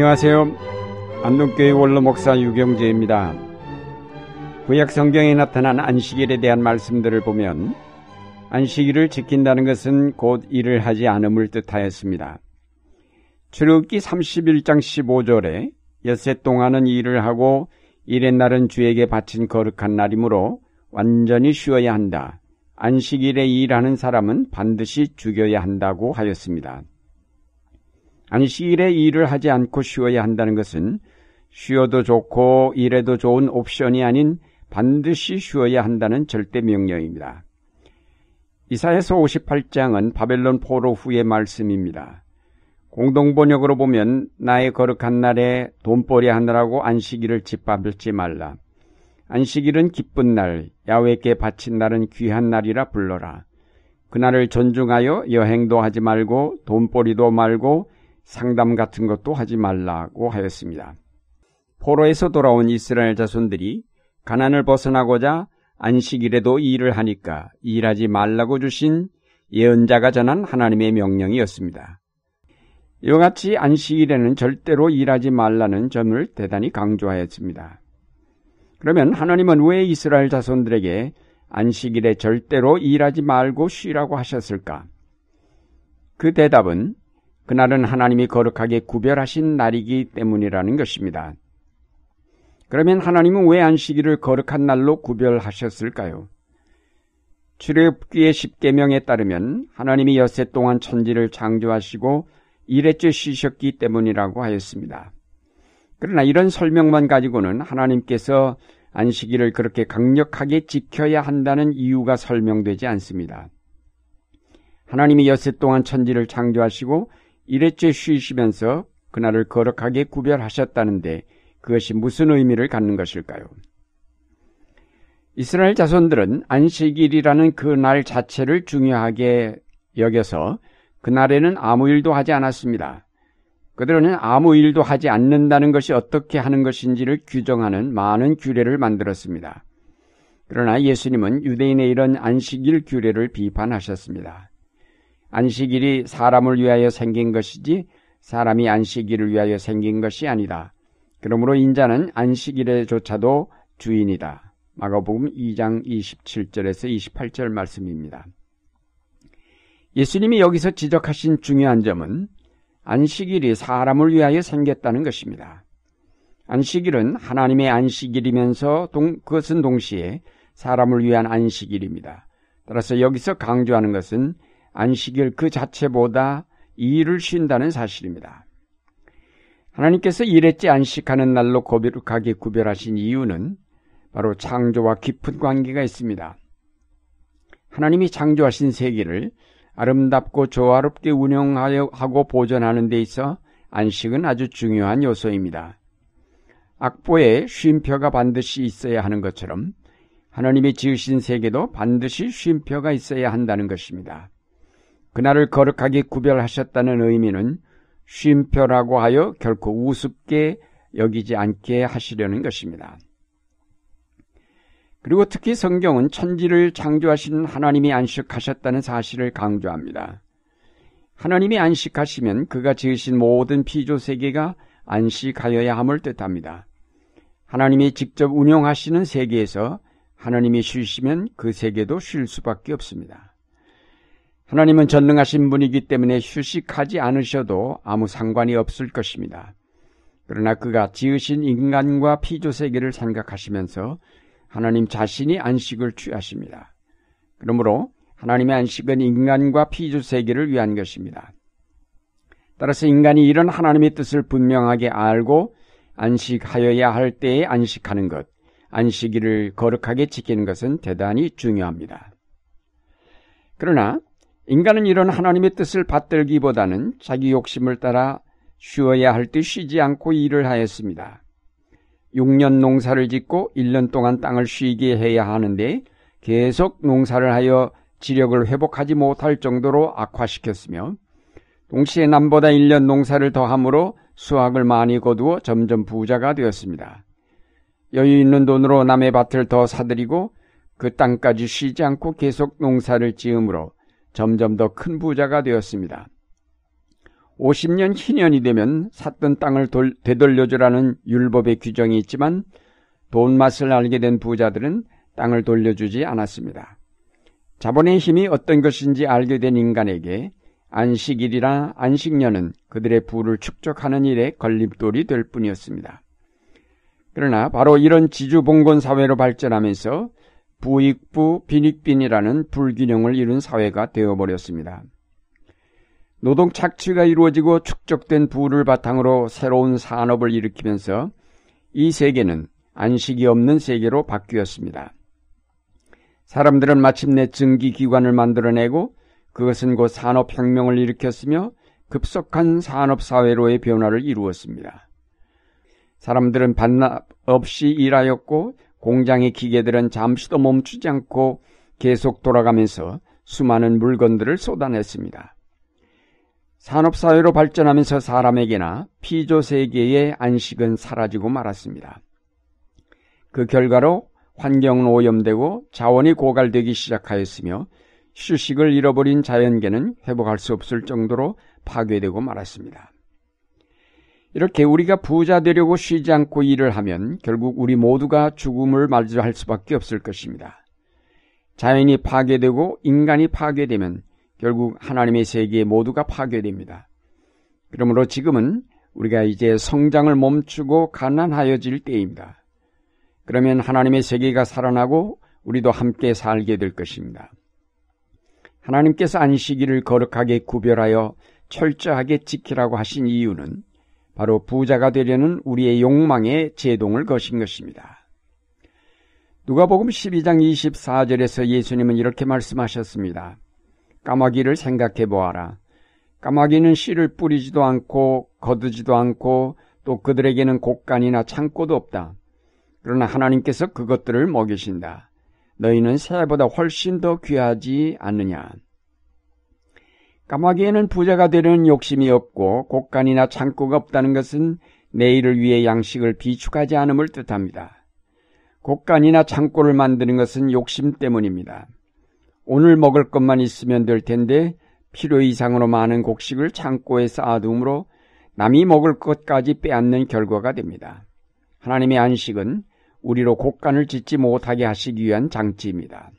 안녕하세요. 안동교회 원로 목사 유경재입니다. 구약 성경에 나타난 안식일에 대한 말씀들을 보면 안식일을 지킨다는 것은 곧 일을 하지 않음을 뜻하였습니다. 출애굽기 31장 15절에 엿새 동안은 일을 하고 일의 날은 주에게 바친 거룩한 날이므로 완전히 쉬어야 한다. 안식일에 일하는 사람은 반드시 죽여야 한다고 하였습니다. 안식일에 일을 하지 않고 쉬어야 한다는 것은 쉬어도 좋고 일해도 좋은 옵션이 아닌 반드시 쉬어야 한다는 절대 명령입니다. 이사에서 58장은 바벨론 포로 후의 말씀입니다. 공동번역으로 보면 나의 거룩한 날에 돈벌이 하느라고 안식일을 짓밟을지 말라. 안식일은 기쁜 날, 야외께 바친 날은 귀한 날이라 불러라. 그날을 존중하여 여행도 하지 말고 돈벌이도 말고 상담 같은 것도 하지 말라고 하였습니다. 포로에서 돌아온 이스라엘 자손들이 가난을 벗어나고자 안식일에도 일을 하니까 일하지 말라고 주신 예언자가 전한 하나님의 명령이었습니다. 이와 같이 안식일에는 절대로 일하지 말라는 점을 대단히 강조하였습니다. 그러면 하나님은 왜 이스라엘 자손들에게 안식일에 절대로 일하지 말고 쉬라고 하셨을까? 그 대답은 그날은 하나님이 거룩하게 구별하신 날이기 때문이라는 것입니다. 그러면 하나님은 왜 안식일을 거룩한 날로 구별하셨을까요? 출애굽기의 십계명에 따르면 하나님이 엿새 동안 천지를 창조하시고 일회째 쉬셨기 때문이라고 하였습니다. 그러나 이런 설명만 가지고는 하나님께서 안식일을 그렇게 강력하게 지켜야 한다는 이유가 설명되지 않습니다. 하나님이 엿새 동안 천지를 창조하시고 일회째 쉬시면서 그날을 거룩하게 구별하셨다는데 그것이 무슨 의미를 갖는 것일까요? 이스라엘 자손들은 안식일이라는 그 날 자체를 중요하게 여겨서 그날에는 아무 일도 하지 않았습니다. 그들은 아무 일도 하지 않는다는 것이 어떻게 하는 것인지를 규정하는 많은 규례를 만들었습니다. 그러나 예수님은 유대인의 이런 안식일 규례를 비판하셨습니다. 안식일이 사람을 위하여 생긴 것이지 사람이 안식일을 위하여 생긴 것이 아니다. 그러므로 인자는 안식일에조차도 주인이다. 마가복음 2장 27절에서 28절 말씀입니다. 예수님이 여기서 지적하신 중요한 점은 안식일이 사람을 위하여 생겼다는 것입니다. 안식일은 하나님의 안식일이면서 동, 그것은 동시에 사람을 위한 안식일입니다. 따라서 여기서 강조하는 것은 안식일 그 자체보다 일을 쉰다는 사실입니다. 하나님께서 일했지 안식하는 날로 거룩하게 구별하신 이유는 바로 창조와 깊은 관계가 있습니다. 하나님이 창조하신 세계를 아름답고 조화롭게 운영하고 보존하는 데 있어 안식은 아주 중요한 요소입니다. 악보에 쉼표가 반드시 있어야 하는 것처럼 하나님이 지으신 세계도 반드시 쉼표가 있어야 한다는 것입니다. 그날을 거룩하게 구별하셨다는 의미는 쉼표라고 하여 결코 우습게 여기지 않게 하시려는 것입니다. 그리고 특히 성경은 천지를 창조하신 하나님이 안식하셨다는 사실을 강조합니다. 하나님이 안식하시면 그가 지으신 모든 피조 세계가 안식하여야 함을 뜻합니다. 하나님이 직접 운영하시는 세계에서 하나님이 쉬시면 그 세계도 쉴 수밖에 없습니다. 하나님은 전능하신 분이기 때문에 휴식하지 않으셔도 아무 상관이 없을 것입니다. 그러나 그가 지으신 인간과 피조 세계를 생각하시면서 하나님 자신이 안식을 취하십니다. 그러므로 하나님의 안식은 인간과 피조 세계를 위한 것입니다. 따라서 인간이 이런 하나님의 뜻을 분명하게 알고 안식하여야 할 때에 안식하는 것, 안식일을 거룩하게 지키는 것은 대단히 중요합니다. 그러나 인간은 이런 하나님의 뜻을 받들기보다는 자기 욕심을 따라 쉬어야 할때 쉬지 않고 일을 하였습니다. 6년 농사를 짓고 1년 동안 땅을 쉬게 해야 하는데 계속 농사를 하여 지력을 회복하지 못할 정도로 악화시켰으며 동시에 남보다 1년 농사를 더함으로 수확을 많이 거두어 점점 부자가 되었습니다. 여유 있는 돈으로 남의 밭을 더 사들이고 그 땅까지 쉬지 않고 계속 농사를 지으므로 점점 더 큰 부자가 되었습니다. 50년 희년이 되면 샀던 땅을 돌, 되돌려주라는 율법의 규정이 있지만 돈 맛을 알게 된 부자들은 땅을 돌려주지 않았습니다. 자본의 힘이 어떤 것인지 알게 된 인간에게 안식일이나 안식년은 그들의 부를 축적하는 일에 걸림돌이 될 뿐이었습니다. 그러나 바로 이런 지주봉건 사회로 발전하면서 부익부 빈익빈이라는 불균형을 이룬 사회가 되어버렸습니다. 노동 착취가 이루어지고 축적된 부를 바탕으로 새로운 산업을 일으키면서 이 세계는 안식이 없는 세계로 바뀌었습니다. 사람들은 마침내 증기기관을 만들어내고 그것은 곧 산업혁명을 일으켰으며 급속한 산업사회로의 변화를 이루었습니다. 사람들은 반납 없이 일하였고 공장의 기계들은 잠시도 멈추지 않고 계속 돌아가면서 수많은 물건들을 쏟아냈습니다. 산업사회로 발전하면서 사람에게나 피조 세계의 안식은 사라지고 말았습니다. 그 결과로 환경은 오염되고 자원이 고갈되기 시작하였으며 휴식을 잃어버린 자연계는 회복할 수 없을 정도로 파괴되고 말았습니다. 이렇게 우리가 부자 되려고 쉬지 않고 일을 하면 결국 우리 모두가 죽음을 맞이할 수밖에 없을 것입니다. 자연이 파괴되고 인간이 파괴되면 결국 하나님의 세계 모두가 파괴됩니다. 그러므로 지금은 우리가 이제 성장을 멈추고 가난하여질 때입니다. 그러면 하나님의 세계가 살아나고 우리도 함께 살게 될 것입니다. 하나님께서 안식일을 거룩하게 구별하여 철저하게 지키라고 하신 이유는 바로 부자가 되려는 우리의 욕망에 제동을 거신 것입니다. 누가복음 12장 24절에서 예수님은 이렇게 말씀하셨습니다. 까마귀를 생각해 보아라. 까마귀는 씨를 뿌리지도 않고 거두지도 않고 또 그들에게는 곡간이나 창고도 없다. 그러나 하나님께서 그것들을 먹이신다. 너희는 새보다 훨씬 더 귀하지 않느냐. 까마귀에는 부자가 되려는 욕심이 없고 곡간이나 창고가 없다는 것은 내일을 위해 양식을 비축하지 않음을 뜻합니다. 곡간이나 창고를 만드는 것은 욕심 때문입니다. 오늘 먹을 것만 있으면 될 텐데 필요 이상으로 많은 곡식을 창고에 쌓아두므로 남이 먹을 것까지 빼앗는 결과가 됩니다. 하나님의 안식은 우리로 곡간을 짓지 못하게 하시기 위한 장치입니다.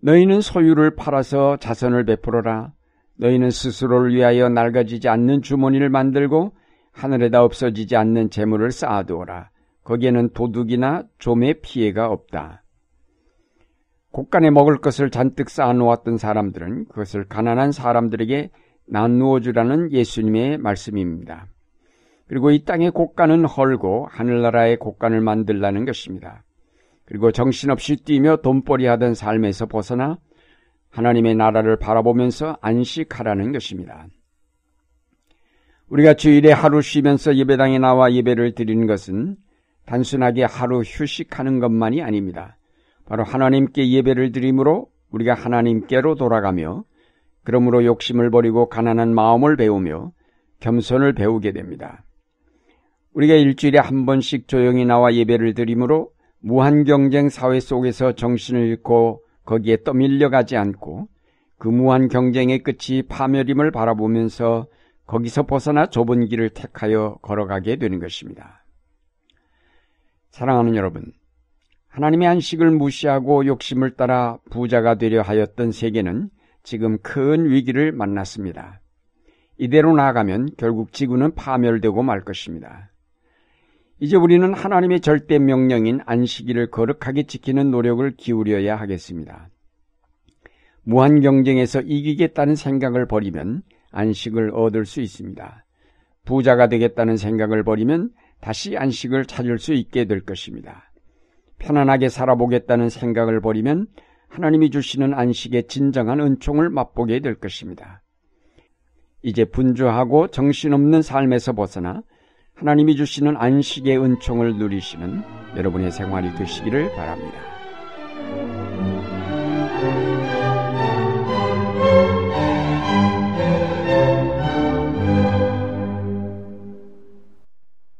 너희는 소유를 팔아서 자선을 베풀어라. 너희는 스스로를 위하여 낡아지지 않는 주머니를 만들고 하늘에다 없어지지 않는 재물을 쌓아두어라. 거기에는 도둑이나 좀의 피해가 없다. 곡간에 먹을 것을 잔뜩 쌓아놓았던 사람들은 그것을 가난한 사람들에게 나누어 주라는 예수님의 말씀입니다. 그리고 이 땅의 곡간은 헐고 하늘나라의 곡간을 만들라는 것입니다. 그리고 정신없이 뛰며 돈벌이 하던 삶에서 벗어나 하나님의 나라를 바라보면서 안식하라는 것입니다. 우리가 주일에 하루 쉬면서 예배당에 나와 예배를 드리는 것은 단순하게 하루 휴식하는 것만이 아닙니다. 바로 하나님께 예배를 드림으로 우리가 하나님께로 돌아가며 그러므로 욕심을 버리고 가난한 마음을 배우며 겸손을 배우게 됩니다. 우리가 일주일에 한 번씩 조용히 나와 예배를 드림으로 무한 경쟁 사회 속에서 정신을 잃고 거기에 떠밀려가지 않고 그 무한 경쟁의 끝이 파멸임을 바라보면서 거기서 벗어나 좁은 길을 택하여 걸어가게 되는 것입니다. 사랑하는 여러분, 하나님의 안식을 무시하고 욕심을 따라 부자가 되려 하였던 세계는 지금 큰 위기를 만났습니다. 이대로 나아가면 결국 지구는 파멸되고 말 것입니다. 이제 우리는 하나님의 절대 명령인 안식일을 거룩하게 지키는 노력을 기울여야 하겠습니다. 무한 경쟁에서 이기겠다는 생각을 버리면 안식을 얻을 수 있습니다. 부자가 되겠다는 생각을 버리면 다시 안식을 찾을 수 있게 될 것입니다. 편안하게 살아보겠다는 생각을 버리면 하나님이 주시는 안식의 진정한 은총을 맛보게 될 것입니다. 이제 분주하고 정신없는 삶에서 벗어나 하나님이 주시는 안식의 은총을 누리시는 여러분의 생활이 되시기를 바랍니다.